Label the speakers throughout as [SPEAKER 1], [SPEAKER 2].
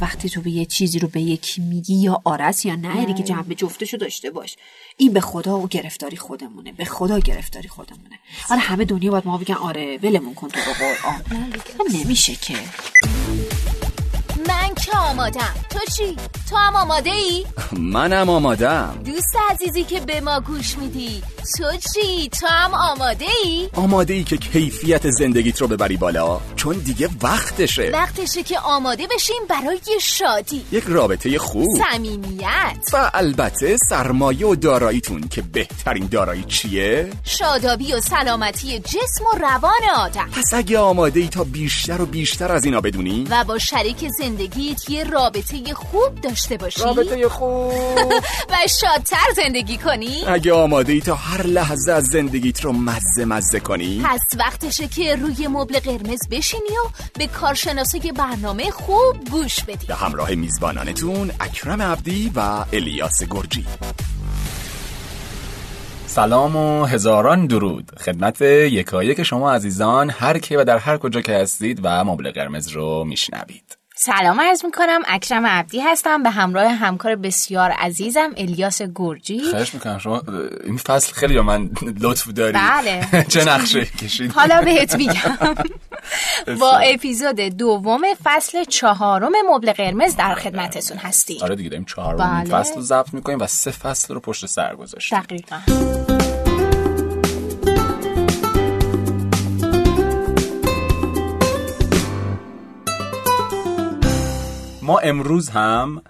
[SPEAKER 1] وقتی تو به یه چیزی رو به یکی میگی یا آرس یا نه دیگه جنبه جفتشو داشته باش. این به خدا و گرفتاری خودمونه. به خدا گرفتاری خودمونه. آره همه دنیا باید ما بگن آره ولمون کن تو به قرآن نمیشه که.
[SPEAKER 2] من که آمادم تو چی؟ تو هم آماده ای؟
[SPEAKER 3] منم آمادم
[SPEAKER 2] دوست عزیزی که به ما گوش میدی تو چی؟ تو هم آماده ای؟
[SPEAKER 3] آماده ای که کیفیت زندگیت رو ببری بالا چون دیگه وقتشه
[SPEAKER 2] وقتشه که آماده بشیم برای شادی
[SPEAKER 3] یک رابطه خوب
[SPEAKER 2] صمیمیت
[SPEAKER 3] و البته سرمایه و داراییتون که بهترین دارایی چیه؟
[SPEAKER 2] شادابی و سلامتی جسم و روان آدم
[SPEAKER 3] پس اگه آماده ای تا بیشتر و بیشتر از اینا بدونی
[SPEAKER 2] و با شریک زندگیت یه رابطه خوب داشته باشی؟
[SPEAKER 3] رابطه خوب.
[SPEAKER 2] و شادتر زندگی کنی؟
[SPEAKER 3] اگه آماده ای تا هر لحظه از زندگیت رو مزه مزه کنی؟
[SPEAKER 2] پس وقتشه که روی مبل قرمز بشینی و به کارشناسای برنامه خوب گوش بدی.
[SPEAKER 3] به همراه میزبانانتون اکرم عبدی و الیاس گرجی. سلام و هزاران درود. خدمت یکایک شما عزیزان هر که و در هر کجا که هستید و مبل قرمز رو میشنوید.
[SPEAKER 4] سلام عرض می کنم اکرم عبدی هستم. به همراه همکار بسیار عزیزم الیاس گرجی.
[SPEAKER 3] خواهش می‌کنم. شما این فصل خیلی من لطف داری.
[SPEAKER 4] بله.
[SPEAKER 3] چه نقشه کشید
[SPEAKER 4] حالا بهت میگم. با اپیزود دوم فصل چهارم مبل قرمز در خدمتتون هستیم.
[SPEAKER 3] آره دیگه داریم چهارم
[SPEAKER 4] بله.
[SPEAKER 3] فصل رو ضبط می‌کنیم و سه فصل رو پشت سر گذاشتیم.
[SPEAKER 4] دقیقا.
[SPEAKER 3] ما امروز هم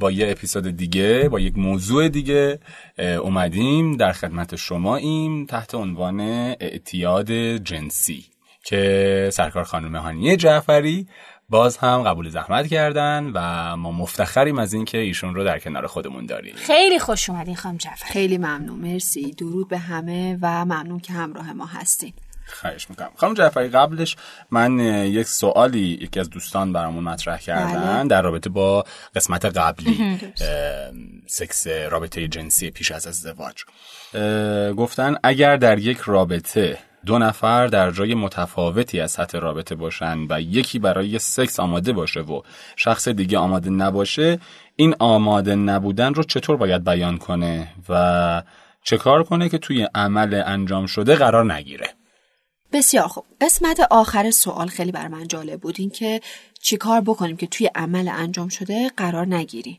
[SPEAKER 3] با یه اپیزود دیگه با یک موضوع دیگه اومدیم در خدمت شما ایم تحت عنوان اعتیاد جنسی که سرکار خانم هانیه جعفری باز هم قبول زحمت کردن و ما مفتخریم از اینکه ایشون رو در کنار خودمون داریم.
[SPEAKER 4] خیلی خوش اومدین خانم جعفر
[SPEAKER 1] خیلی ممنون. مرسی. درود به همه و ممنون که همراه ما هستین.
[SPEAKER 3] خواهش می‌کنم. خانم جعفری قبلش من یک سوالی یکی از دوستان برامون مطرح کردن
[SPEAKER 1] بله.
[SPEAKER 3] در رابطه با قسمت قبلی سکس رابطه جنسی پیش از ازدواج. گفتن اگر در یک رابطه دو نفر در جای متفاوتی از سطح رابطه باشن و یکی برای سکس آماده باشه و شخص دیگه آماده نباشه این آماده نبودن رو چطور باید بیان کنه و چه کار کنه که توی عمل انجام شده قرار نگیره؟
[SPEAKER 1] بسیار خوب. قسمت آخر سوال خیلی بر من جالب بود این که چیکار بکنیم که توی عمل انجام شده قرار نگیریم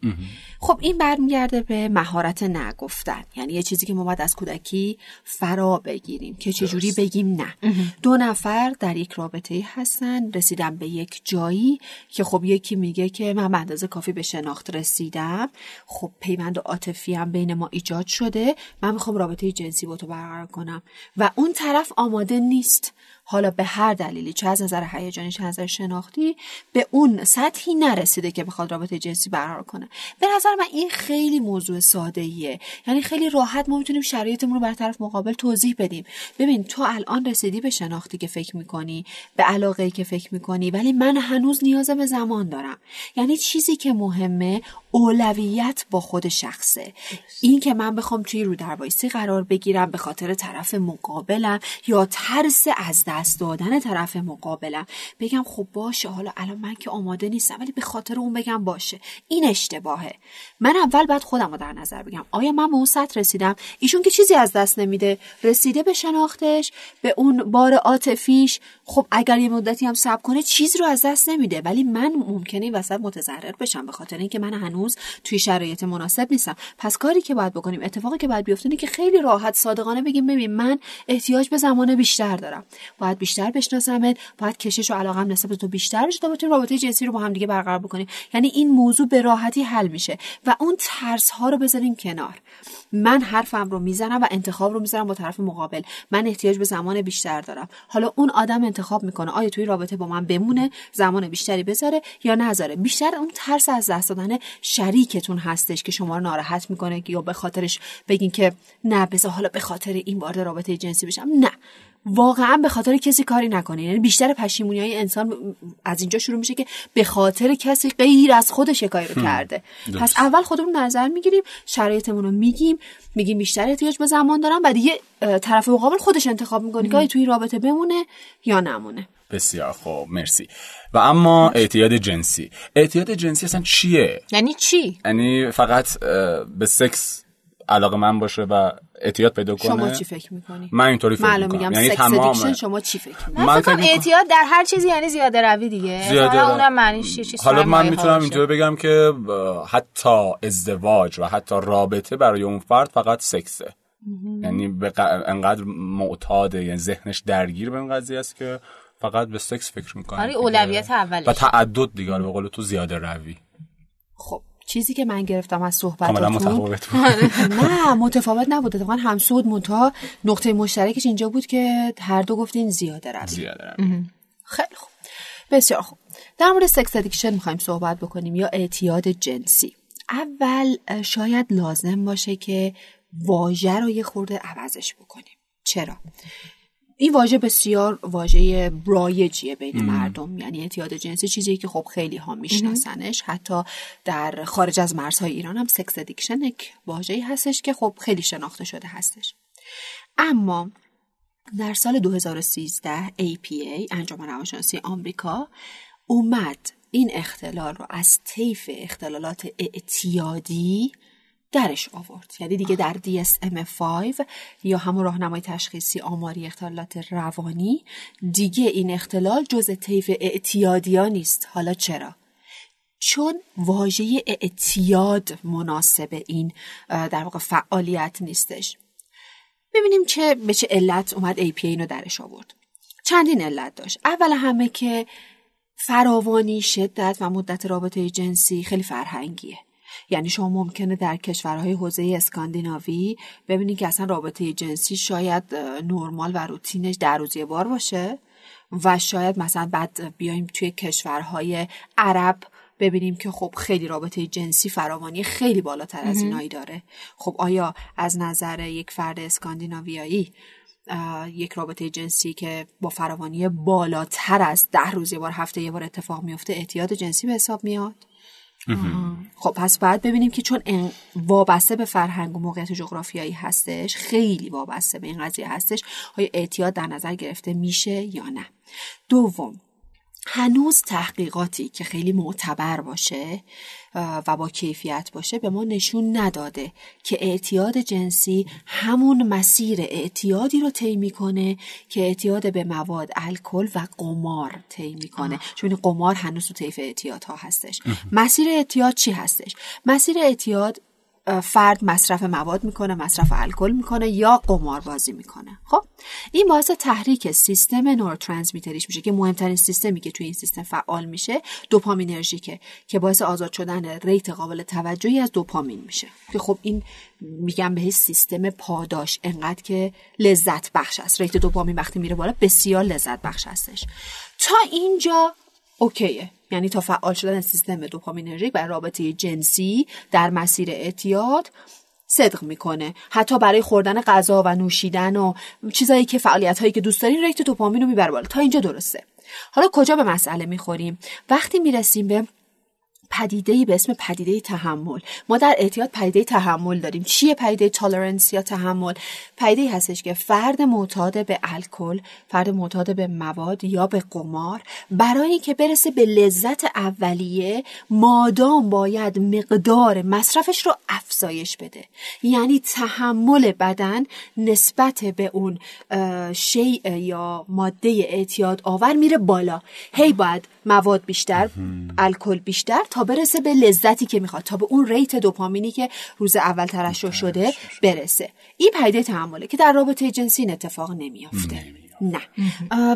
[SPEAKER 1] خب این برمیگرده به مهارت نگفتن. یعنی یه چیزی که ما باید از کودکی فرا بگیریم که چجوری بگیم نه. دو نفر در یک رابطه هستن رسیدن به یک جایی که خب یکی میگه که من به اندازه کافی به شناخت رسیدم. خب پیوند عاطفی هم بین ما ایجاد شده. من می‌خوام رابطه جنسی با تو برقرار کنم. و اون طرف آماده نیست. حالا به هر دلیلی چه از نظر هیجانی چه از نظر شناختی به اون سطحی نرسیده که بخواد رابطه جنسی برقرار کنه. به نظر من این خیلی موضوع ساده ایه یعنی خیلی راحت ما می‌تونیم شرایطمون رو بر طرف مقابل توضیح بدیم. ببین تو الان رسیدی به شناختی که فکر می‌کنی به علاقه که فکر می‌کنی ولی من هنوز نیاز به زمان دارم. یعنی چیزی که مهمه اولویت با خود شخصه. این که من بخوام توی رو در وایسی قرار بگیرم به خاطر طرف مقابلم یا ترس از دست دادن طرف مقابلم. بگم خب باشه حالا الان من که آماده نیستم ولی به خاطر اون بگم باشه. این اشتباهه. من اول باید خودم رو در نظر بگم. آیا من به اون سطح رسیدم؟ ایشون که چیزی از دست نمیده. رسیده به شناختش به اون بار عاطفیش. خب اگر یه مدتی هم صبر کنه چیز رو از دست نمیده. ولی من ممکنه وسط متضرر بشم به خاطر اینکه من هنوز توی شرایط مناسب نیستم. پس کاری که باید بکنیم اتفاقی که باید بیفته اینه که خیلی راحت صادقانه بگیم ببین من احتیاج به زمان بیشتر دارم. باید بیشتر بشناسمت باید کشش و علاقم نسبت به تو بیشتر بشه تا بتونیم رابطه جنسی رو با هم دیگه برقرار بکنیم. یعنی این موضوع به راحتی حل میشه و اون ترس ها رو بذاریم کنار. من حرفم رو می‌زنم و انتخاب رو می‌ذارم با طرف مقابل. من احتیاج به زمان بیشتر دارم. حالا اون آدم انتخاب می‌کنه آیا توی رابطه با من بمونه زمان بیشتری بذاره یا نذاره. بیشتر اون ترس از دست دادن شریکتون هستش که شما رو ناراحت می‌کنه یا به خاطرش بگین که نه بذار حالا به خاطر این وارد رابطه جنسی بشم. نه. واقعا به خاطر کسی کاری نکنین یعنی بیشتر پشیمونی های انسان از اینجا شروع میشه که به خاطر کسی غیر از خودش یه کاری رو کرده پس اول خودمون نظر می‌گیریم شرایطمون رو میگیم میگیم بیشتر احتیاج به زمان دارم و دیگه طرف مقابل خودش انتخاب می‌کنه که آیا توی این رابطه بمونه یا نمونه.
[SPEAKER 3] بسیار خوب مرسی. و اما اعتیاد جنسی. اعتیاد جنسی اصلا چیه؟
[SPEAKER 4] یعنی چی؟
[SPEAKER 3] یعنی فقط به سکس علاقه من باشه و اعتیاد پیدا کنه
[SPEAKER 1] شما چی فکر می‌کنی؟
[SPEAKER 3] من اینطوری فکر
[SPEAKER 1] معلوم
[SPEAKER 3] می‌کنم.
[SPEAKER 1] میگم
[SPEAKER 3] یعنی
[SPEAKER 1] سکس
[SPEAKER 3] تمام
[SPEAKER 1] ادیکشن شما چی فکر می‌کنی؟
[SPEAKER 4] من فکر اعتیاد در هر چیزی یعنی زیاده روی دیگه.
[SPEAKER 3] زیاده
[SPEAKER 4] حالا اونم معنیش یه چیز
[SPEAKER 3] حالا من می‌تونم
[SPEAKER 4] ها
[SPEAKER 3] اینطوری بگم که حتی ازدواج و حتی رابطه برای اون فرد فقط سکسه. یعنی به ق- انقدر معتاده یعنی ذهنش درگیر به این قضیه است که فقط به سکس فکر می‌کنه
[SPEAKER 4] آره، اولویت اولش.
[SPEAKER 3] و تعدد دیگه به قول تو زیاده روی.
[SPEAKER 1] خب. چیزی که من گرفتم از صحبتاتون.
[SPEAKER 3] متفاوت بود.
[SPEAKER 1] نه متفاوت نبود. اتفاقا همسود منتها نقطه مشترکش اینجا بود که هر دو گفتین زیاده روی
[SPEAKER 3] زیاده روی
[SPEAKER 1] خیلی خوب. بسیار خوب. در مورد sex addiction می‌خوایم صحبت بکنیم یا اعتیاد جنسی. اول شاید لازم باشه که واژه رو یه خورده عوضش بکنیم. چرا؟ این واژه بسیار واژه رایجیه بین مردم یعنی اعتیاد جنسی چیزی که خب خیلی ها میشناسنش. حتی در خارج از مرزهای ایران هم sex addiction یک واژه‌ای هستش که خب خیلی شناخته شده هستش. اما در سال 2013 APA انجمن روانشناسی آمریکا اومد این اختلال رو از طیف اختلالات اعتیادی درش آورد. یعنی دیگه در DSM-5 یا همون راهنمای تشخیصی آماری اختلالات روانی دیگه این اختلال جز طیف اعتیادی ها نیست. حالا چرا؟ چون واژه اعتیاد مناسب این در واقع فعالیت نیستش. ببینیم چه به چه علت اومد APA اینو درش آورد. چندین علت داشت. اول همه که فراوانی شدت و مدت رابطه جنسی خیلی فرهنگیه. یعنی شما ممکنه در کشورهای حوزه اسکاندیناوی ببینید که اصلا رابطه جنسی شاید نرمال و روتینش در روز یه بار باشه و شاید مثلا بعد بیایم توی کشورهای عرب ببینیم که خب خیلی رابطه جنسی فراوانی خیلی بالاتر از اینایی داره. خب آیا از نظر یک فرد اسکاندیناویایی یک رابطه جنسی که با فراوانی بالاتر از ده روز یه بار هفته یه بار اتفاق میفته اعتیاد جنسی به حساب میاد؟ خب پس باید ببینیم که چون ان- وابسته به فرهنگ و موقعیت جغرافیایی هستش خیلی وابسته به این قضیه هستش آیا اعتیاد در نظر گرفته میشه یا نه؟ دوم هنوز تحقیقاتی که خیلی معتبر باشه و با کیفیت باشه به ما نشون نداده که اعتیاد جنسی همون مسیر اعتیادی رو طی می‌کنه که اعتیاد به مواد الکل و قمار طی می‌کنه. چون قمار هنوز تو طیف اعتیادها هستش. مسیر اعتیاد چی هستش؟ مسیر اعتیاد فرد مصرف مواد می‌کنه مصرف الکل می‌کنه یا قمار بازی می‌کنه. خب این باعث تحریک سیستم نوروترانسمیتریش میشه که مهمترین سیستمی که توی این سیستم فعال میشه دوپامینرژیکه که باعث آزاد شدن ریت قابل توجهی از دوپامین میشه. که خب این میگم بهش سیستم پاداش انقدر که لذت بخش است. ریت دوپامین وقتی میره بالا بسیار لذت بخش هستش. تا اینجا اوکیه. یعنی تا فعال شدن سیستم دوپامینرژیک برای رابطه جنسی در مسیر اعتیاد صدق می‌کنه. حتی برای خوردن غذا و نوشیدن و چیزایی که فعالیت هایی که دوست دارین ریت دوپامین رو می‌بره بالا. تا اینجا درسته. حالا کجا به مسئله می‌خوریم؟ وقتی می‌رسیم به پدیده به اسم پدیده تحمل. ما در اعتیاد پدیده تحمل داریم. چیه پدیده تالرنس یا تحمل؟ پدیده هستش که فرد معتاد به الکل فرد معتاد به مواد یا به قمار برای اینکه برسه به لذت اولیه مادام باید مقدار مصرفش رو افزایش بده. یعنی تحمل بدن نسبت به اون شیء یا ماده اعتیاد آور میره بالا. هی باید مواد بیشتر الکل بیشتر تا برسه به لذتی که می‌خواد تا به اون ریت دوپامینی که روز اول ترشح شده برسه. این پدیده تحمله که در رابطه جنسی این اتفاق نمیافته. نه.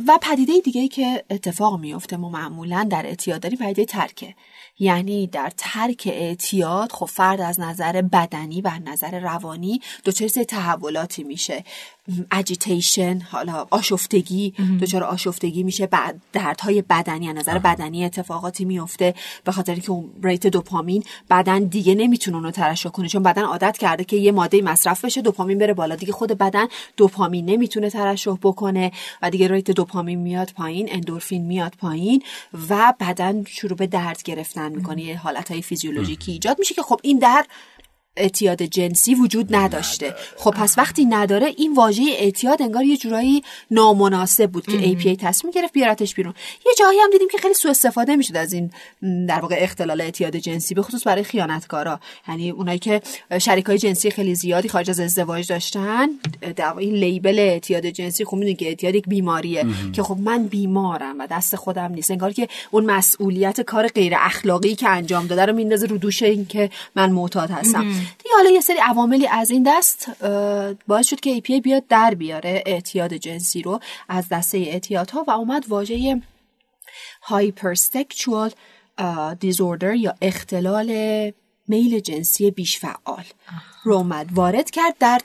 [SPEAKER 1] و پدیده دیگه ای که اتفاق میفته ما معمولا در اعتیاد داریم پدیده ترکه. یعنی در ترک اعتیاد خب فرد از نظر بدنی و نظر روانی دچار تحولاتی میشه. اجیتیشن حالا آشفتگی دچار آشفتگی میشه. بعد دردهای بدنی از نظر بدنی اتفاقاتی میفته. به خاطر که اون ریت دوپامین بدن دیگه نمی‌تونه اونو ترشح کنه. چون بدن عادت کرده که یه ماده مصرف بشه دوپامین بره بالا. دیگه خود بدن دوپامین نمی‌تونه ترشح بکنه و دیگه ریت دوپامین میاد پایین اندورفین میاد پایین و بدن شروع به درد گرفتن می‌کنه یه حالتهای فیزیولوژیکی ایجاد میشه که خب این در اعتیاد جنسی وجود نداشته. خب پس وقتی نداره این واژه اعتیاد انگار یه جورایی نامناسب بود که APA تصمیم گرفت بیارتش بیرون. یه جایی هم دیدیم که خیلی سوء استفاده می‌شد از این در واقع اختلال اعتیاد جنسی به خصوص برای خیانتکارا. یعنی اونایی که شریکای جنسی خیلی زیادی خارج از ازدواج داشتن در این لیبل اعتیاد جنسی خب می‌دونید که اعتیاد یک بیماریه که خب من بیمارم و دست خودم نیست. انگار که اون مسئولیت کار غیر اخلاقی که انجام داده رو میندازه رو دوش این که من معتاد هستم. دیگه حالا یه سری عواملی از این دست باعث شد که APA بیاد در بیاره اعتیاد جنسی رو از دسته اعتیادها و اومد واژه hypersexual disorder یا اختلال میل جنسی بیش فعال رو اومد وارد کرد در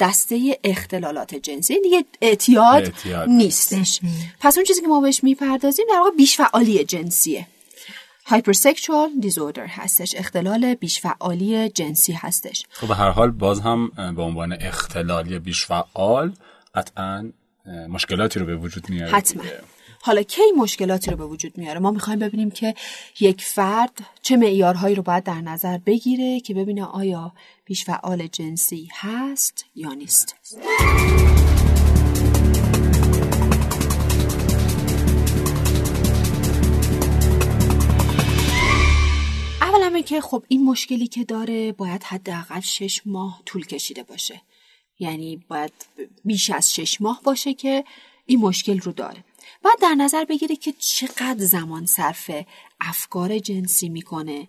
[SPEAKER 1] دسته اختلالات جنسی. دیگه اعتیاد, اعتیاد. نیستش پس اون چیزی که ما بهش می‌پردازیم در واقع بیش فعالی جنسیه. هایپرسکشوال دیزوردر هستش. اختلال بیشفعالی جنسی هستش.
[SPEAKER 3] خب به هر حال باز هم به عنوان اختلالی بیشفعال قطعا مشکلاتی رو به وجود میاره
[SPEAKER 1] حتما. حالا کی مشکلاتی رو به وجود میاره؟ ما می‌خوایم ببینیم که یک فرد چه معیارهایی رو باید در نظر بگیره که ببینه آیا بیشفعال جنسی هست یا نیست. اولا که خب این مشکلی که داره باید حداقل شش ماه طول کشیده باشه. یعنی باید بیش از شش ماه باشه که این مشکل رو داره. باید در نظر بگیره که چقدر زمان صرف افکار جنسی می‌کنه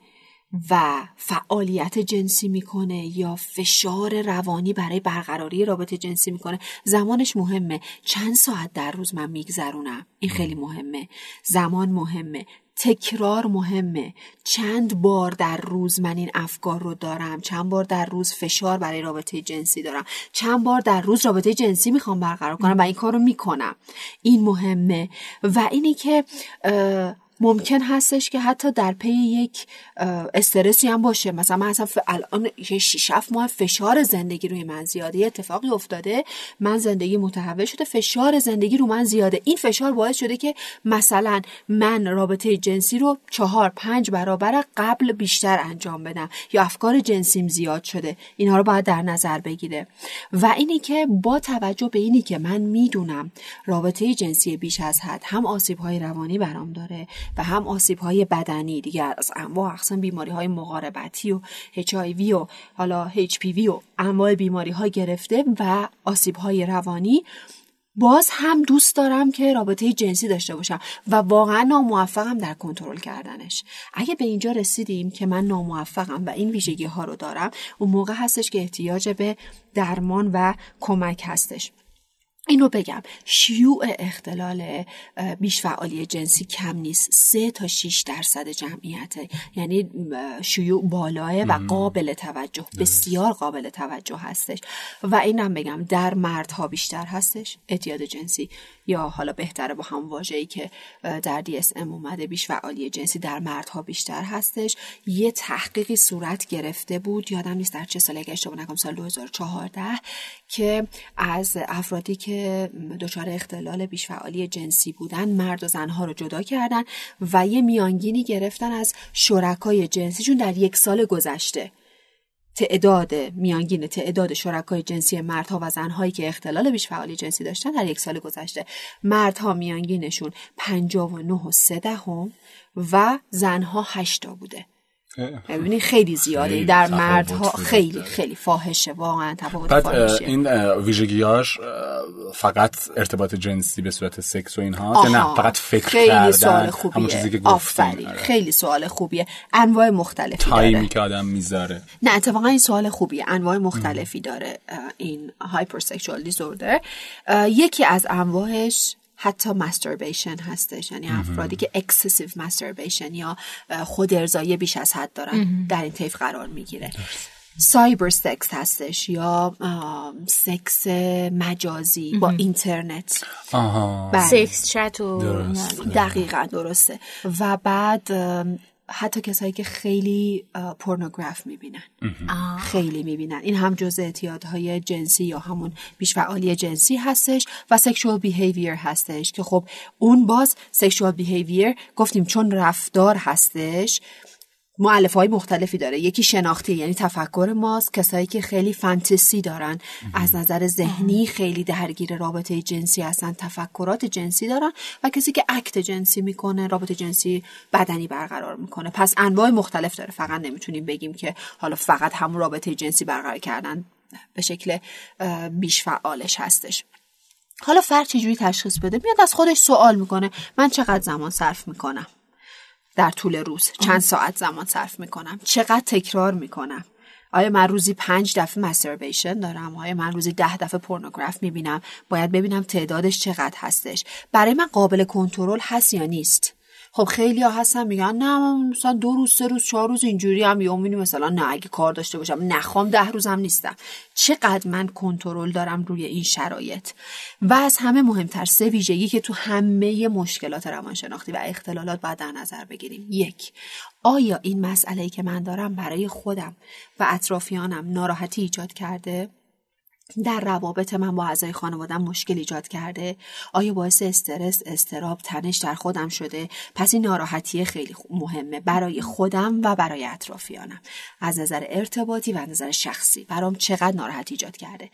[SPEAKER 1] و فعالیت جنسی می‌کنه یا فشار روانی برای برقراری رابطه جنسی می‌کنه. زمانش مهمه. چند ساعت در روز من میگذرونم. این خیلی مهمه. زمان مهمه. تکرار مهمه. چند بار در روز من این افکار رو دارم. چند بار در روز فشار برای رابطه جنسی دارم. چند بار در روز رابطه جنسی می‌خوام برقرار کنم و این کار رو می‌کنم. این مهمه. و اینی که ممکن هستش که حتی در پی یک استرسی هم باشه. مثلا من اصلا الان یه 6 ماه فشار زندگی روی من زیاده. یه اتفاقی افتاده من زندگی متحول شده فشار زندگی رو من زیاده. این فشار باعث شده که مثلا من رابطه جنسی رو چهار پنج برابر قبل بیشتر انجام بدم یا افکار جنسیم زیاد شده. اینها رو باید در نظر بگیره. و اینی که با توجه به اینی که من می‌دونم رابطه جنسی بیش از حد هم آسیب های روانی برام داره. و هم آسیب های بدنی. دیگر از انواع اقسام بیماری های مقاربتی و HIV و حالا HPV و انواع بیماری ها گرفته و آسیب های روانی. باز هم دوست دارم که رابطه جنسی داشته باشم و واقعا ناموفقم در کنترل کردنش. اگه به اینجا رسیدیم که من ناموفقم و این ویژگی ها رو دارم اون موقع هستش که احتیاج به درمان و کمک هستش. این رو بگم. شیوع اختلال بیش فعالی جنسی کم نیست. سه تا 6 درصد جمعیته. یعنی شیوع بالاه و قابل توجه. بسیار قابل توجه هستش. و اینم بگم در مردها بیشتر هستش اعتیاد جنسی. یا حالا بهتره با هم واژه‌ای که در DSM اومده بیش فعالی جنسی در مردها بیشتر هستش. یه تحقیقی صورت گرفته بود یادم نیست در چه سالی اگه اشتباه نکنم سال 2014 که از افرادی که دچار اختلال بیش فعالی جنسی بودن مرد و زنها رو جدا کردن و یه میانگینی گرفتن از شرکای جنسیشون در یک سال گذشته. تعداد میانگین تعداد شرکای جنسی مردها و زنهایی که اختلال بیش فعالی جنسی داشتن در یک سال گذشته. مردها میانگینشون 59 و 3 دهم و زنها 8 بوده. ببینید خیلی زیاده. در مردها خیلی خیلی فاحشه واقعا تفاوت
[SPEAKER 3] بعد این ویژگیاش فقط ارتباط جنسی به صورت سکس و اینها نه؟ فقط فکر
[SPEAKER 1] خیلی
[SPEAKER 3] کردن
[SPEAKER 1] سوال خوبیه.
[SPEAKER 3] همون چیزی که
[SPEAKER 1] آفرین. خیلی سوال خوبیه. انواع مختلفی
[SPEAKER 3] تایمی
[SPEAKER 1] داره.
[SPEAKER 3] که آدم می‌ذاره.
[SPEAKER 1] نه اتفاقا این سوال خوبیه. انواع مختلفی داره این هایپرسکشوال دیزوردر یکی از انواعش حتی masturbation هستش. یعنی افرادی که excessive masturbation یا خود ارضایی بیش از حد دارن در این طیف قرار می‌گیره. cyber sex هستش یا سکس مجازی با اینترنت.
[SPEAKER 3] آها.
[SPEAKER 1] بله.
[SPEAKER 4] sex chat و
[SPEAKER 3] درست.
[SPEAKER 1] دقیقا درسته. و بعد حتی کسایی که خیلی پورنوگرافی می‌بینن. خیلی می‌بینن. این هم جز اعتیادهای جنسی یا همون بیشفعالی جنسی هستش و سکشوال بیهیویر هستش که خب اون باز سکشوال بیهیویر گفتیم چون رفتار هستش معلف های مختلفی داره. یکی شناختی یعنی تفکر ماست کسایی که خیلی فانتزی دارن از نظر ذهنی خیلی درگیر رابطه جنسی هستن تفکرات جنسی دارن و کسی که اکت جنسی می‌کنه رابطه جنسی بدنی برقرار می‌کنه. پس انواع مختلف داره. فقط نمی‌تونیم بگیم که حالا فقط همون رابطه جنسی برقرار کردن به شکل بیش فعالش هستش. حالا فرد چجوری تشخیص بده؟ میاد از خودش سوال می‌کنه. من چقدر زمان صرف می‌کنم؟ در طول روز. چند ساعت زمان صرف می‌کنم. چقدر تکرار می‌کنم. آیا من روزی پنج دفعه مستربیشن دارم؟ آیا من روزی ده دفعه پورنوگراف می‌بینم؟ باید ببینم تعدادش چقدر هستش. برای من قابل کنترل هست یا نیست؟ خب خیلی ها هستن میگن نه مثلا دو روز سه روز چهار روز اینجوری هم یا مثلا نه اگه کار داشته باشم نخوام ده روزم نیستم. چقدر من کنترل دارم روی این شرایط؟ و از همه مهمتر سه ویژگی که تو همه مشکلات روانشناختی و اختلالات باید در نظر بگیریم. یک آیا این مسئله که من دارم برای خودم و اطرافیانم ناراحتی ایجاد کرده؟ در روابط من با اعضای خانوادم مشکل ایجاد کرده. آیا باعث استرس استراب تنش در خودم شده؟ پس این ناراحتی خیلی مهمه برای خودم و برای اطرافیانم. از نظر ارتباطی و از نظر شخصی برام چقدر ناراحتی ایجاد کرده؟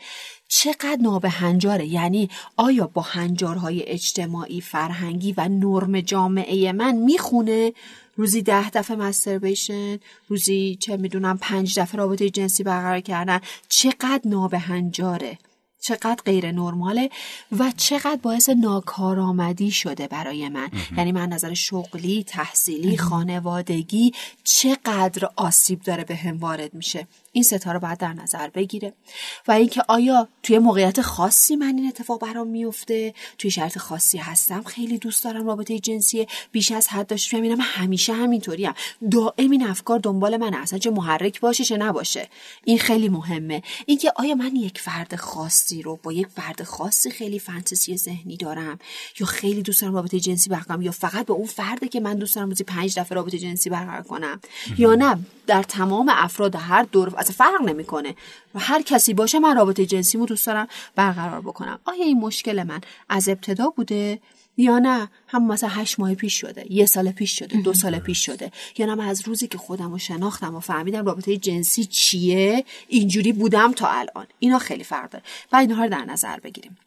[SPEAKER 1] چقدر نابهنجاره؟ یعنی آیا با هنجارهای اجتماعی فرهنگی و نرم جامعه من می‌خونه؟ روزی ده دفعه مستربیشن روزی چه می‌دونم پنج دفعه رابطه جنسی برقرار کردن. چقدر نابهنجاره. چقدر غیر نرماله و چقدر باعث ناکارآمدی شده برای من. یعنی من نظر شغلی تحصیلی خانوادگی چقدر آسیب داره به هم وارد میشه. این ستا رو باید در نظر بگیره. و اینکه آیا توی موقعیت خاصی من این اتفاق برام میفته؟ توی شرط خاصی هستم خیلی دوست دارم رابطه جنسی بیش از حد داشته می‌بینم همیشه همینطوری هم دائم این افکار دنبال من اصلا چه محرک باشه چه نباشه. این خیلی مهمه. اینکه آیا من یک فرد خاصی رو با یک فرد خاصی خیلی فانتزی ذهنی دارم؟ یا خیلی دوست دارم رابطه جنسی برقرار یا فقط به اون فرده که من دوست دارم روزی پنج دفعه رابطه جنسی برقرار کنم؟ یا نه؟ در تمام افراد هر دور اصلا فرق نمی‌کنه. و هر کسی باشه من رابطه جنسیمو دوست دارم برقرار بکنم. آیا این مشکل من از ابتدا بوده یا نه؟ هم مثلا هشت ماه پیش شده یه سال پیش شده دو سال پیش شده. یا نه من از روزی که خودم رو شناختم و فهمیدم رابطه جنسی چیه اینجوری بودم تا الان. اینا خیلی فرق داره و اینها رو در نظر بگیریم.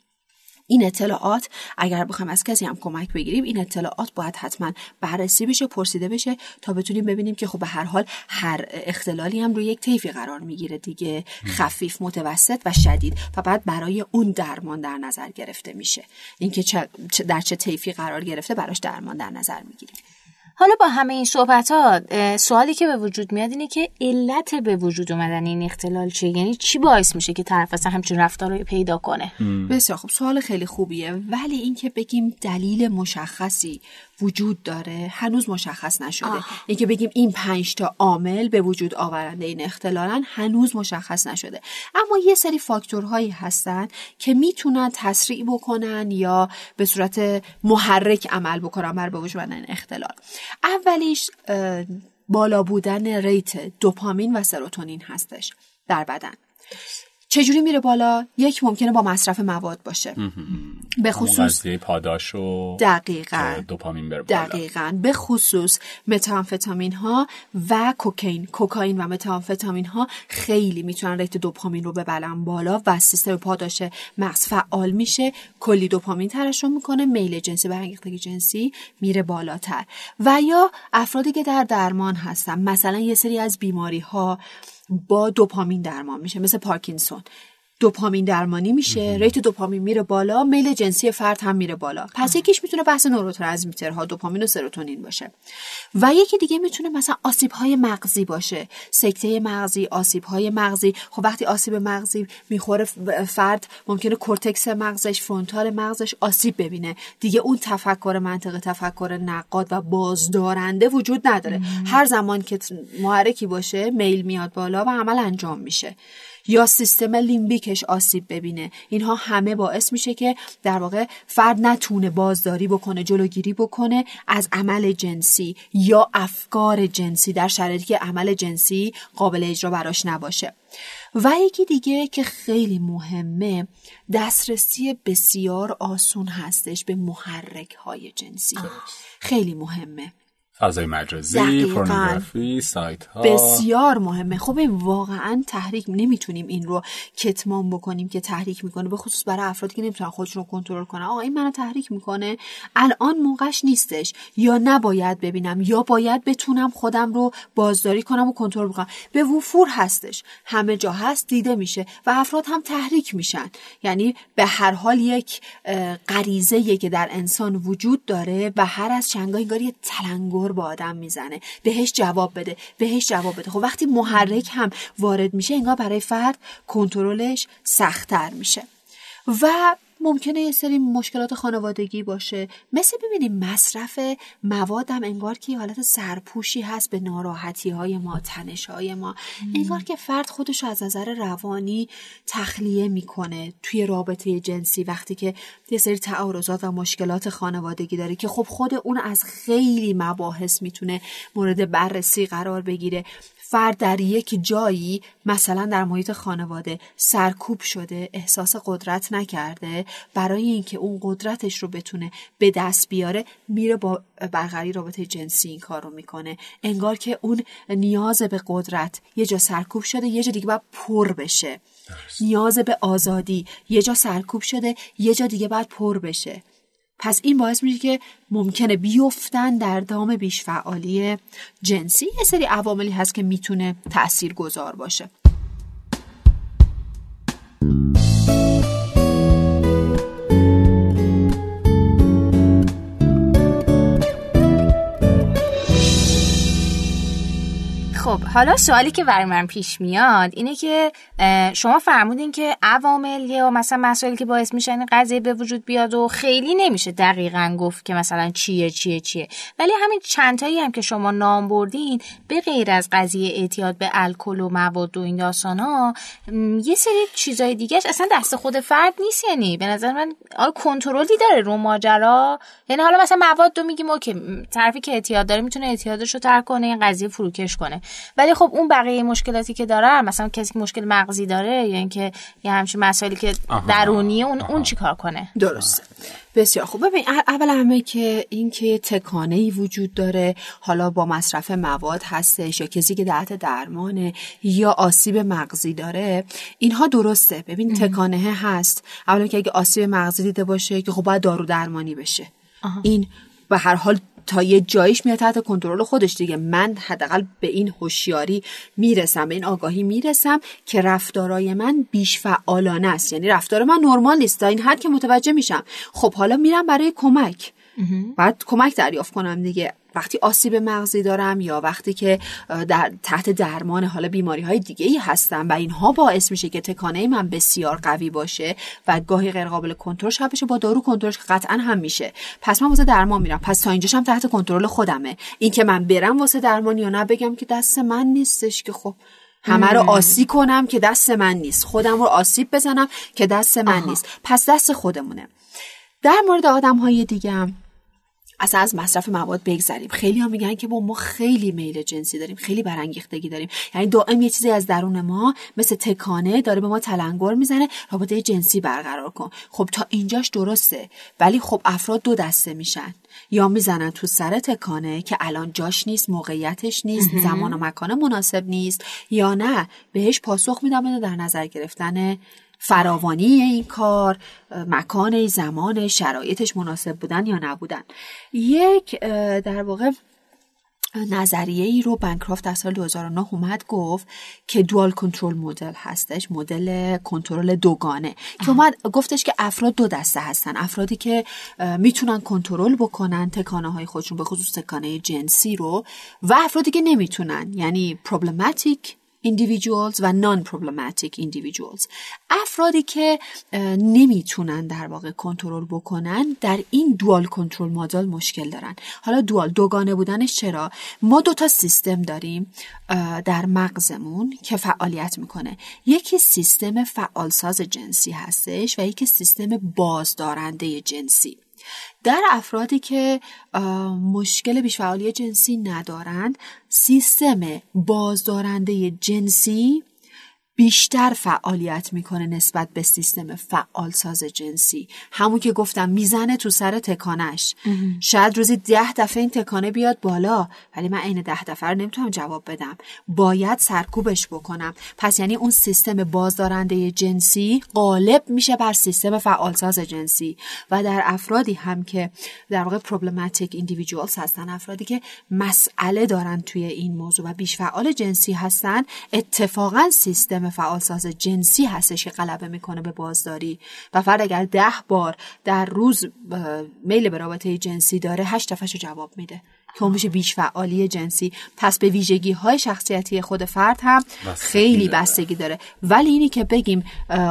[SPEAKER 1] این اطلاعات اگر بخوایم از کسی هم کمک بگیریم این اطلاعات باید حتما بررسی بشه پرسیده بشه تا بتونیم ببینیم که خب به هر حال هر اختلالی هم روی یک طیفی قرار می‌گیره دیگه. خفیف متوسط و شدید و بعد برای اون درمان در نظر گرفته میشه. اینکه در چه طیفی قرار گرفته براش درمان در نظر می‌گیریم.
[SPEAKER 4] حالا با همه این صحبت ها سوالی که به وجود میاد اینه که علت به وجود اومدن این اختلال چیه؟ یعنی چی باعث میشه که طرف اصلا همچین رفتار رو پیدا کنه؟
[SPEAKER 1] بسیار خب سوال خیلی خوبیه. ولی اینکه بگیم دلیل مشخصی وجود داره هنوز مشخص نشده. اینکه بگیم این پنج تا عامل به وجود آورنده این اختلالن هنوز مشخص نشده. اما یه سری فاکتورهایی هستن که می‌تونن تسریع بکنن یا به صورت محرک عمل بکنن بر به وجود این اختلال. اولیش بالا بودن ریت دوپامین و سروتونین هستش در بدن. چجوری میره بالا؟ یک ممکنه با مصرف مواد باشه.
[SPEAKER 3] به خصوص پاداش و
[SPEAKER 1] دقیقا.
[SPEAKER 3] دوپامین بره بالا.
[SPEAKER 1] دقیقا. به خصوص متامفتامین ها و کوکین. کوکائین و متامفتامین ها خیلی می‌تونن rate دوپامین رو ببرن بالا و سیستم پاداش مغز فعال میشه. کلی دوپامین ترشح می‌کنه. میل جنسی برانگیختگی جنسی میره بالاتر. و یا افرادی که در درمان هستن. مثلا یه سری از بیماری ها با دوپامین درمان میشه مثل پارکینسون. دوپامین درمانی میشه rate دوپامین میره بالا میل جنسی فرد هم میره بالا. پس یکیش می‌تونه بحث neurotransmitter ها دوپامین و سروتونین باشه. و یکی دیگه می‌تونه مثلا آسیب های مغزی باشه. سکته مغزی آسیب های مغزی. خب وقتی آسیب مغزی می‌خوره فرد ممکنه کورتکس مغزش frontal مغزش آسیب ببینه. دیگه اون تفکر منطق تفکر نقاد و بازدارنده وجود نداره. هر زمان که محرکی باشه میل میاد بالا و عمل انجام میشه. یا سیستم لیمبیکش آسیب ببینه. اینها همه باعث میشه که در واقع فرد نتونه بازداری بکنه جلوگیری بکنه از عمل جنسی یا افکار جنسی در شرایطی که عمل جنسی قابل اجرا براش نباشه. و یکی دیگه که خیلی مهمه دسترسی بسیار آسون هستش به محرک های جنسی خیلی مهمه.
[SPEAKER 3] فضای مجازی. پورنوگرافی سایت ها
[SPEAKER 1] بسیار مهمه. خب واقعا تحریک نمی‌تونیم این رو کتمان بکنیم که تحریک می‌کنه به خصوص برای افرادی که نمی‌تونن خودشون رو کنترل کنن. آقا این منو تحریک می‌کنه. الان موقعش نیستش. یا نباید ببینم یا باید بتونم خودم رو بازداری کنم و کنترل بکنم. به وفور هستش. همه جا هست دیده میشه و افراد هم تحریک میشن. یعنی به هر حال یک غریزه که در انسان وجود داره و هر از چنگاه انگار یه تلنگر با آدم می‌زنه. بهش جواب بده. بهش جواب بده. خب وقتی محرک هم وارد میشه انگار برای فرد کنترلش سختتر میشه. و ممکنه یه سری مشکلات خانوادگی باشه. مثل ببینیم مصرف مواد هم انگار که حالت سرپوشی هست به ناراحتی های ما تنش های ما انگار که فرد خودش از نظر روانی تخلیه می‌کنه توی رابطه جنسی. وقتی که یه سری تعارضات و مشکلات خانوادگی داره که خب خود اون از خیلی مباحث می‌تونه مورد بررسی قرار بگیره. فرد در یک جایی مثلا در محیط خانواده سرکوب شده احساس قدرت نکرده برای اینکه اون قدرتش رو بتونه به دست بیاره میره با برقراری رابطه جنسی این کار رو می‌کنه. انگار که اون نیاز به قدرت یه جا سرکوب شده یه جا دیگه باید پر بشه. نیاز به آزادی یه جا سرکوب شده یه جا دیگه باید پر بشه. پس این باعث میشه که ممکنه بیفتن در دام بیشفعالی جنسی. یه سری عواملی هست که می‌تونه تأثیر گذار باشه.
[SPEAKER 4] خب حالا سوالی که برای من پیش میاد اینه که شما فرمودین که عوامل یا مثلا مسائلی که باعث میشن این قضیه به وجود بیاد و خیلی نمیشه دقیقا گفت که مثلا چیه چیه چیه. ولی همین چندتایی هم که شما نام بردین به غیر از قضیه اعتیاد به الکل و مواد و این داستانا م، یه سری چیزای دیگهش اصلا دست خود فرد نیست. یعنی به نظر من آیا کنترلی داره رو ماجرا. یعنی حالا مثلا مواد رو میگیم اوکی طرفی که اعتیاد داره می‌تونه اعتیادش رو ترک کنه این قضیه فروکش کنه. ولی خب اون بقیه مشکلاتی که داره مثلا کسی که مشکل مغزی داره یا اینکه یه همچین مسائلی که
[SPEAKER 3] آها.
[SPEAKER 4] درونیه اون اون چیکار کنه؟
[SPEAKER 1] درسته. بسیار خوب. ببین اول همه که اینکه تکانه ای وجود داره حالا با مصرف مواد هستش یا کسی که تحت درمانه یا آسیب مغزی داره اینها درسته. ببین تکانه هست. اولا که اگه آسیب مغزی دیده باشه که خب باید دارو درمانی بشه. این به هر حال تا یه جایش میاد تحت کنترل خودش دیگه. من حداقل به این هوشیاری می‌رسم به این آگاهی می‌رسم که رفتارای من بیش فعالانه است. یعنی رفتار من نرمال نیست. تا این حد که متوجه میشم. خب حالا میرم برای کمک. بعد کمک دریافت کنم دیگه. وقتی آسیب مغزی دارم یا وقتی که در تحت درمان حالا بیماری های دیگه ای هستم و اینها باعث میشه که تکانه من بسیار قوی باشه و گاهی غیر قابل کنترل شده بشه با دارو کنترلش قطعا هم میشه. پس من واسه درمان میرم. پس تا اینجاش هم تحت کنترل خودمه. این که من برم واسه درمان یا نه بگم که دست من نیستش که خب همه رو آسی کنم که دست من نیست. خودم رو آسیب بزنم که دست من نیست. پس دست خودمونه. در مورد آدم های دیگه هم اصلا از مصرف مواد بگذریم. خیلی ها میگن که با ما خیلی میل جنسی داریم خیلی برانگیختگی داریم. یعنی دائم یه چیزی از درون ما مثل تکانه داره به ما تلنگر می‌زنه رابطه جنسی برقرار کن. خب تا اینجاش درسته ولی خب افراد دو دسته میشن. یا می‌زنن تو سر تکانه که الان جاش نیست موقعیتش نیست زمان و مکان مناسب نیست یا نه بهش پاسخ میدن در نظر گرفتن فراوانی این کار مکان زمان شرایطش مناسب بودن یا نبودن. یک در واقع نظریه ای رو بنکرافت در سال 2009 اومد گفت که دوال کنترل مدل هستش مدل کنترل دوگانه. که اومد گفتش که افراد دو دسته هستن. افرادی که می‌تونن کنترل بکنن تکانه های خودشون به خصوص تکانه جنسی رو و افرادی که نمی‌تونن. یعنی problematic individuals و non-problematic individuals. افرادی که نمی‌تونن در واقع کنترل بکنن در این دوال کنترل مدل مشکل دارن. حالا دوال دوگانه بودنش چرا؟ ما دو تا سیستم داریم در مغزمون که فعالیت می‌کنه. یکی سیستم فعالساز جنسی هستش و یکی سیستم بازدارنده جنسی. در افرادی که مشکل بیشفعالی جنسی ندارند سیستم بازدارنده جنسی بیشتر فعالیت می‌کنه نسبت به سیستم فعال ساز جنسی. همون که گفتم می‌زنه تو سر تکانش. شاید روزی ده دفعه این تکانه بیاد بالا ولی من عین ده دفعه رو نمی‌تونم جواب بدم. باید سرکوبش بکنم. پس یعنی اون سیستم بازدارنده جنسی غالب میشه بر سیستم فعالساز جنسی. و در افرادی هم که در واقع پروبلماتیک ایندیویدوالز هستن افرادی که مسئله دارن توی این موضوع و بیش فعال جنسی هستن اتفاقا سیستم فعالساز جنسی هستش که غلبه می‌کنه به بازداری. و فرد اگر ده بار در روز میل به رابطه جنسی داره هشت دفعه جواب میده. میشه بیش فعالی جنسی. پس به ویژگی های شخصیتی خود فرد هم خیلی بستگی داره. ولی اینی که بگیم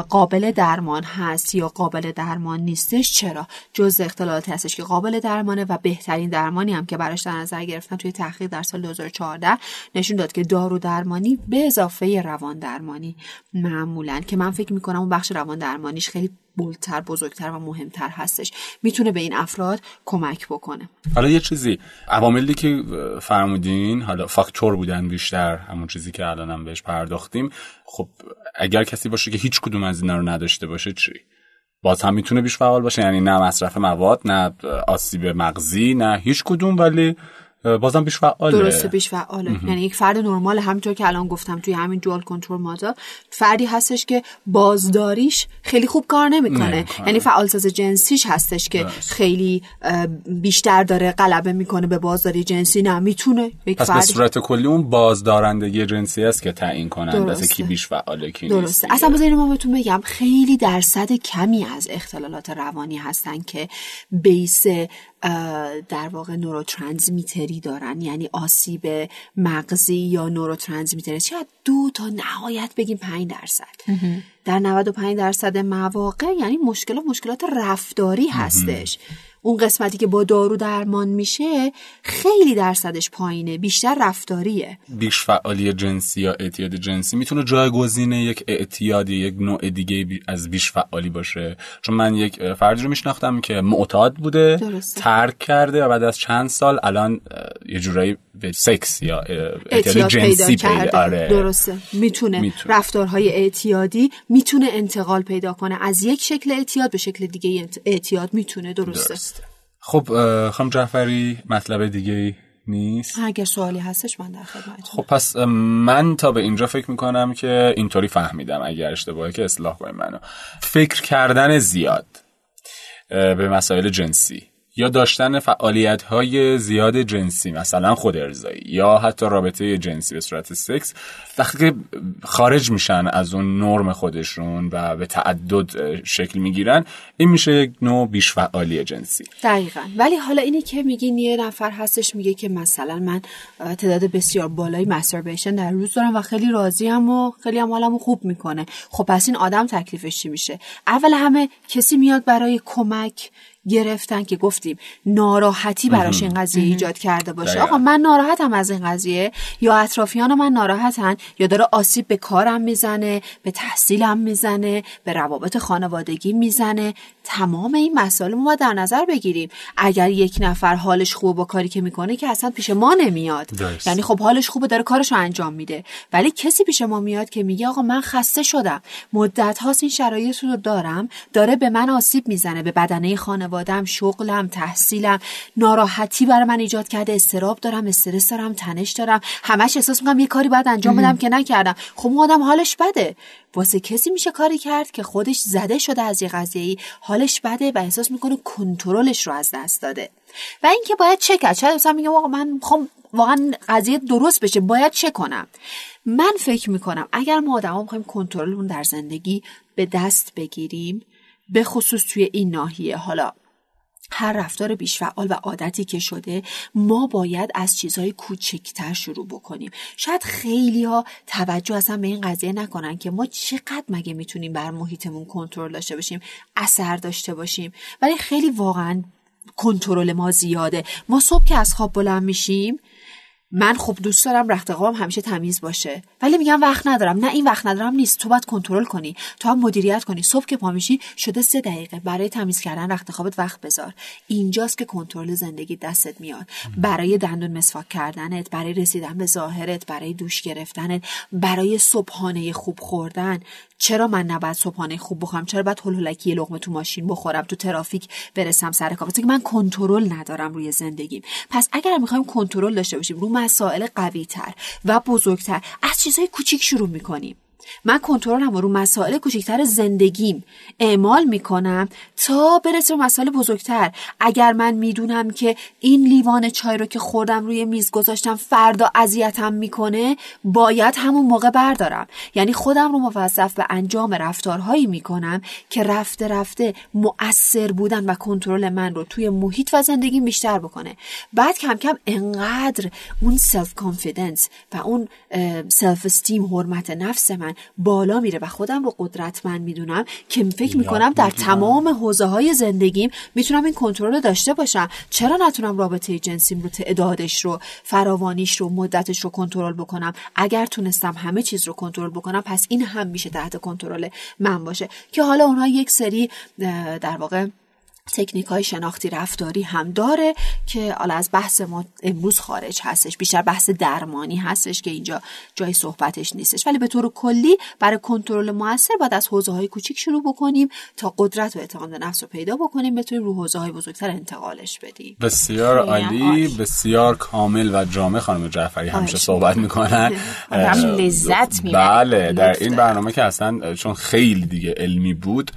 [SPEAKER 1] قابل درمان هست یا قابل درمان نیستش چرا؟ جز اختلالاتی هستش که قابل درمانه و بهترین درمانی هم که براش در نظر گرفتن توی تحقیق در سال 2014 نشون داد که دارو درمانی به اضافه روان درمانی معمولا. که من فکر می‌کنم اون بخش روان درمانیش خیلی بولتر بزرگتر و مهمتر هستش. می‌تونه به این افراد کمک بکنه.
[SPEAKER 3] حالا یه چیزی عواملی که فرمودین حالا فاکتور بودن بیشتر همون چیزی که الانم بهش پرداختیم. خب اگر کسی باشه که هیچ کدوم از اینا رو نداشته باشه چی؟ باز هم می‌تونه بیش فعال باشه یعنی نه مصرف مواد نه آسیب مغزی نه هیچ کدوم ولی بازم بیش فعاله.
[SPEAKER 1] درسته بیش فعاله. یعنی یک فرد نرمال همینطور که الان گفتم توی همین جوال کنترل مادا فردی هستش که بازداریش خیلی خوب کار نمی‌کنه. یعنی فعالساز جنسیش هستش که خیلی بیشتر داره غلبه می‌کنه به بازداری جنسی. نه می‌تونه
[SPEAKER 3] پس به صورت کلی اون بازدارندگی جنسی است که تعیین کننده است کی بیش فعاله کی
[SPEAKER 1] درسته. اصلا بذارید ما بهتون بگم خیلی درصد کمی از اختلالات روانی هستن که بیس در واقع نوروترانسمیتری دارن یعنی آسیب مغزی یا نوروترانسمیتری. شاید دو تا نهایت بگیم پنج درصد. در 95 درصد مواقع یعنی مشکل مشکلات رفتاری هستش اون قسمتی که با دارو درمان میشه خیلی درصدش پایینه بیشتر رفتاریه
[SPEAKER 3] بیش فعالی جنسی یا اعتیاد جنسی می‌تونه جایگزینه یک اعتیاد یک نوع دیگه از بیش فعالی باشه چون من یک فردی رو میشناختم که معتاد بوده
[SPEAKER 1] درسته.
[SPEAKER 3] ترک کرده و بعد از چند سال الان یه جورایی به سکس یا اعتیاد جنسی
[SPEAKER 1] پیدا,
[SPEAKER 3] پیدا آره.
[SPEAKER 1] درسته می‌تونه. می‌تونه رفتارهای اعتیادی می‌تونه انتقال پیدا کنه. از یک شکل اعتیاد به شکل دیگه اعتیاد می‌تونه درسته, درسته.
[SPEAKER 3] خب خانم جعفری مطلب دیگه نیست؟
[SPEAKER 1] اگر سوالی هستش من در خدمت
[SPEAKER 3] خب پس من تا به اینجا فکر می‌کنم که اینطوری فهمیدم اگر اشتباهی که اصلاح کنیم منو. فکر کردن زیاد به مسائل جنسی. یا داشتن فعالیت های زیاد جنسی مثلا خود ارزایی یا حتی رابطه جنسی به صورت سکس وقتی خارج میشن از اون نرم خودشون و به تعدد شکل می‌گیرن. این میشه یک نوع بیش فعالی جنسی.
[SPEAKER 1] دقیقا. ولی حالا اینی که میگین یه نفر هستش میگه که مثلا من تعداد بسیار بالایی مستربیشن در روز دارم و خیلی راضیم و خیلی هم حالمو خوب می‌کنه. خب پس این آدم تکلیفش چی میشه؟ اول همه کسی میاد برای کمک گرفتن که گفتیم ناراحتی براش این قضیه ایجاد کرده باشه. آقا من ناراحتم از این قضیه. یا اطرافیان من ناراحتن یا داره آسیب به کارم می‌زنه به تحصیلم می‌زنه به روابط خانوادگی می‌زنه. تمام این مسائل ما در نظر بگیریم. اگر یک نفر حالش خوبه با کاری که می‌کنه که اصلا پیش ما نمیاد. یعنی خب حالش خوبه داره کارش انجام میده. ولی کسی پیش ما میاد که میگه آقا من خسته شدم. مدت هاست این شرایط رو دارم. داره به من آسیب می‌زنه. به بدنه خانوادم شغلم تحصیلم. ناراحتی برای من ایجاد کرده. استراب دارم استرس دارم تنش دارم. همش احساس می‌کنم یه کاری باید انجام بدم که نکردم. خب اون آدم حالش بده. واسه کسی میشه کاری کرد که خودش زده شده از یه قضیه حالش بده و احساس می‌کنه کنترلش رو از دست داده. و اینکه باید چه کرد. شاید مثلا میگم من می‌خوام واقعا قضیه درست بشه باید چه کنم. من فکر می‌کنم اگر ما آدما می‌خوایم کنترلمون در زندگی به دست بگیریم به خصوص توی این ناحیه. حالا هر رفتار بیش فعال و عادتی که شده ما باید از چیزهای کوچکتر شروع بکنیم. شاید خیلی ها توجه اصلا به این قضیه نکنن که ما چقدر مگه می‌تونیم بر محیطمون کنترل داشته باشیم اثر داشته باشیم. ولی خیلی واقعا کنترل ما زیاده. ما صبح که از خواب بلند میشیم من خب دوست دارم رخت خوابم همیشه تمیز باشه. ولی میگم وقت ندارم. نه این وقت ندارم نیست. تو باید کنترل کنی. تو هم مدیریت کنی. صبح که پا میشی شده سه دقیقه. برای تمیز کردن رخت خوابت وقت بذار. اینجاست که کنترل زندگی دستت میاد. برای دندون مسواک کردنت برای رسیدن به ظاهرت برای دوش گرفتنت برای صبحانه خوب خوردن. چرا من نباید صبحانه خوب بخورم؟ چرا باید هلولکی لقمه تو ماشین بخورم تو ترافیک برسم سر کار؟ که من کنترل ندارم روی زندگیم. پس اگر می‌خوایم کنترل داشته باشیم رو مسائل قوی تر و بزرگتر از چیزهای کوچیک شروع می‌کنیم. من کنترلم رو مسائل کوچکتر زندگیم. اعمال می‌کنم تا برسه به مسائل بزرگتر. اگر من می‌دونم که این لیوان چای رو که خوردم روی میز گذاشتم فردا اذیتم می‌کنه باید همون موقع بردارم. یعنی خودم رو موظف به انجام رفتارهایی می‌کنم که رفته رفته مؤثر بودن و کنترل من رو توی محیط و زندگیم بیشتر بکنه. بعد کم کم انقدر اون self confidence و اون self esteem حرمت نفس من بالا میره و خودم رو قدرتمند می‌دونم که فکر می‌کنم در تمام حوزه های زندگیم می‌تونم این کنترل رو داشته باشم. چرا نتونم رابطه جنسیم رو تعدادش رو فراوانیش رو مدتش رو کنترل بکنم؟ اگر تونستم همه چیز رو کنترل بکنم پس این هم میشه تحت کنترل من باشه. که حالا اونها یک سری در واقع تکنیک های شناختی رفتاری هم داره که حالا از بحث ما امروز خارج هستش بیشتر بحث درمانی هستش که اینجا جای صحبتش نیستش. ولی به طور کلی برای کنترل موثر باید از حوزه های کوچیک شروع بکنیم تا قدرت و اعتماد نفس رو پیدا بکنیم بتونیم رو حوزه های بزرگتر انتقالش بدیم.
[SPEAKER 3] بسیار عالی بسیار کامل و جامع خانم جعفری همیشه صحبت می‌کنن.
[SPEAKER 4] لذت می‌بره
[SPEAKER 3] بله در این برنامه که اصلا چون خیلی دیگه علمی بود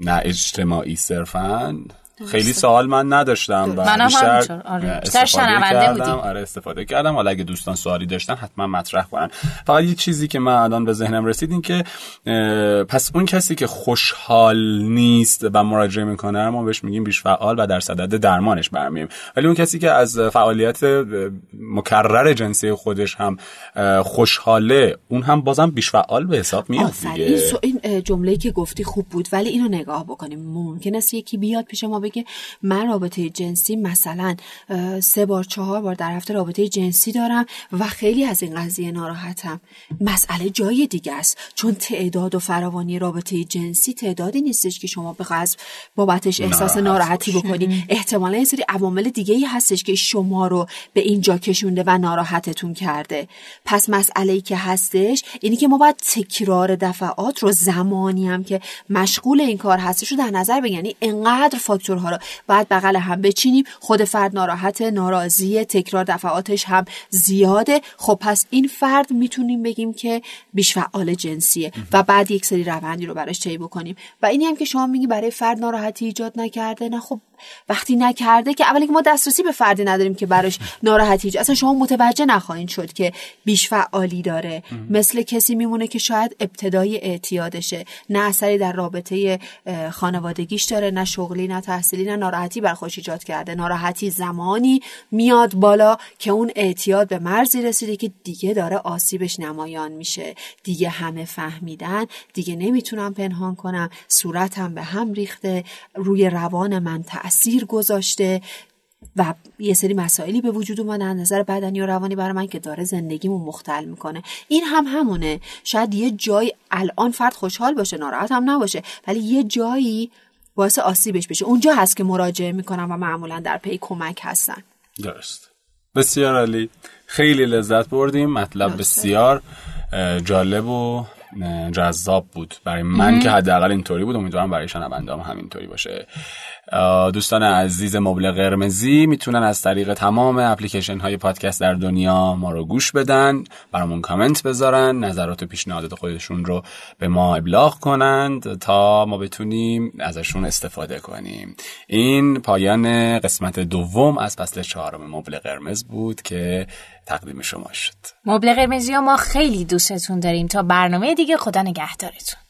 [SPEAKER 3] نه اجتماعی صرفا. خیلی سوال من نداشتم و
[SPEAKER 4] منم
[SPEAKER 3] بیشتر
[SPEAKER 4] آره.
[SPEAKER 3] استفاده کردم آره استفاده کردم. حالا اگه دوستان سوالی داشتن حتما مطرح کنن. فقط یه چیزی که من الان به ذهنم رسید این که پس اون کسی که خوشحال نیست و مراجعه می‌کنه ما بهش میگیم بیش فعال و در صدد درمانش برمیم ولی اون کسی که از فعالیت مکرر جنسی خودش هم خوشحاله اون هم بازم بیش فعال به حساب میاد دیگه.
[SPEAKER 1] این جمله که گفتی خوب بود ولی اینو نگاه بکنیم. ممکن است یکی بیاد پیش ما بگه من رابطه جنسی مثلا سه بار چهار بار در هفته رابطه جنسی دارم و خیلی از این قضیه ناراحتم. مسئله جای دیگه است. چون تعداد و فراوانی رابطه جنسی تعدادی نیستش که شما بخواد بابتش احساس ناراحتی بکنی. احتمالا یه سری عوامل دیگه ای هستش که شما رو به اینجا کشونده و ناراحتتون کرده. پس مسئله ای که هستش اینی که ما باید تکرار دفعات رو زمانی هم که مشغول این کار هستش رو در نظر بگیریم. یعنی انقدر فاکتورها رو باید بغل هم بچینیم. خود فرد ناراحت ناراضی تکرار دفعاتش هم زیاده. خب پس این فرد می‌تونیم بگیم که بیش فعال جنسیه و بعد یک سری روندی رو براش طی بکنیم. و اینی هم که شما میگی برای فرد ناراحتی ایجاد نکرده. نه خب وقتی نکرده که اولی که ما دسترسی به فردی نداریم که براش ناراحتی اصلا شما متوجه نخواهید شد که بیش فعالی داره. مثل کسی میمونه که شاید ابتدای اعتیادشه. نه اثری در رابطه خانوادگیش داره نه شغلی نه تحصیلی نه ناراحتی بر خوش ایجاد کرده. ناراحتی زمانی میاد بالا که اون اعتیاد به مرزی رسیده که دیگه داره آسیبش نمایان میشه. دیگه همه فهمیدن دیگه نمی‌تونم پنهان کنم. صورتم به هم ریخته. روی روان من تاثیر گذاشته. و یه سری مسائلی به وجود اومده از نظر بدنی و روانی برای من که داره زندگیمو مختل می‌کنه. این هم همونه. شاید یه جای الان فرد خوشحال باشه ناراحت هم نباشه ولی یه جایی باعث آسیبش بشه. اونجا هست که مراجعه می‌کنم و معمولا در پی کمک هستن.
[SPEAKER 3] درست. بسیار عالی. خیلی لذت بردیم. مطلب بسیار جالب و جذاب بود. برای من که حداقل اینطوری بود. امیدوارم برای شنوندهام همینطوری باشه. دوستان عزیز مبل قرمزی می‌تونن از طریق تمام اپلیکیشن های پادکست در دنیا ما رو گوش بدن برامون کامنت بذارن نظرات و پیشنهادات خودشون رو به ما ابلاغ کنند تا ما بتونیم ازشون استفاده کنیم. این پایان قسمت دوم از فصل چهارم مبل قرمز بود که تقدیم شما شد.
[SPEAKER 4] مبل قرمزی ما خیلی دوستتون داریم. تا برنامه دیگه خدا نگهدارتون.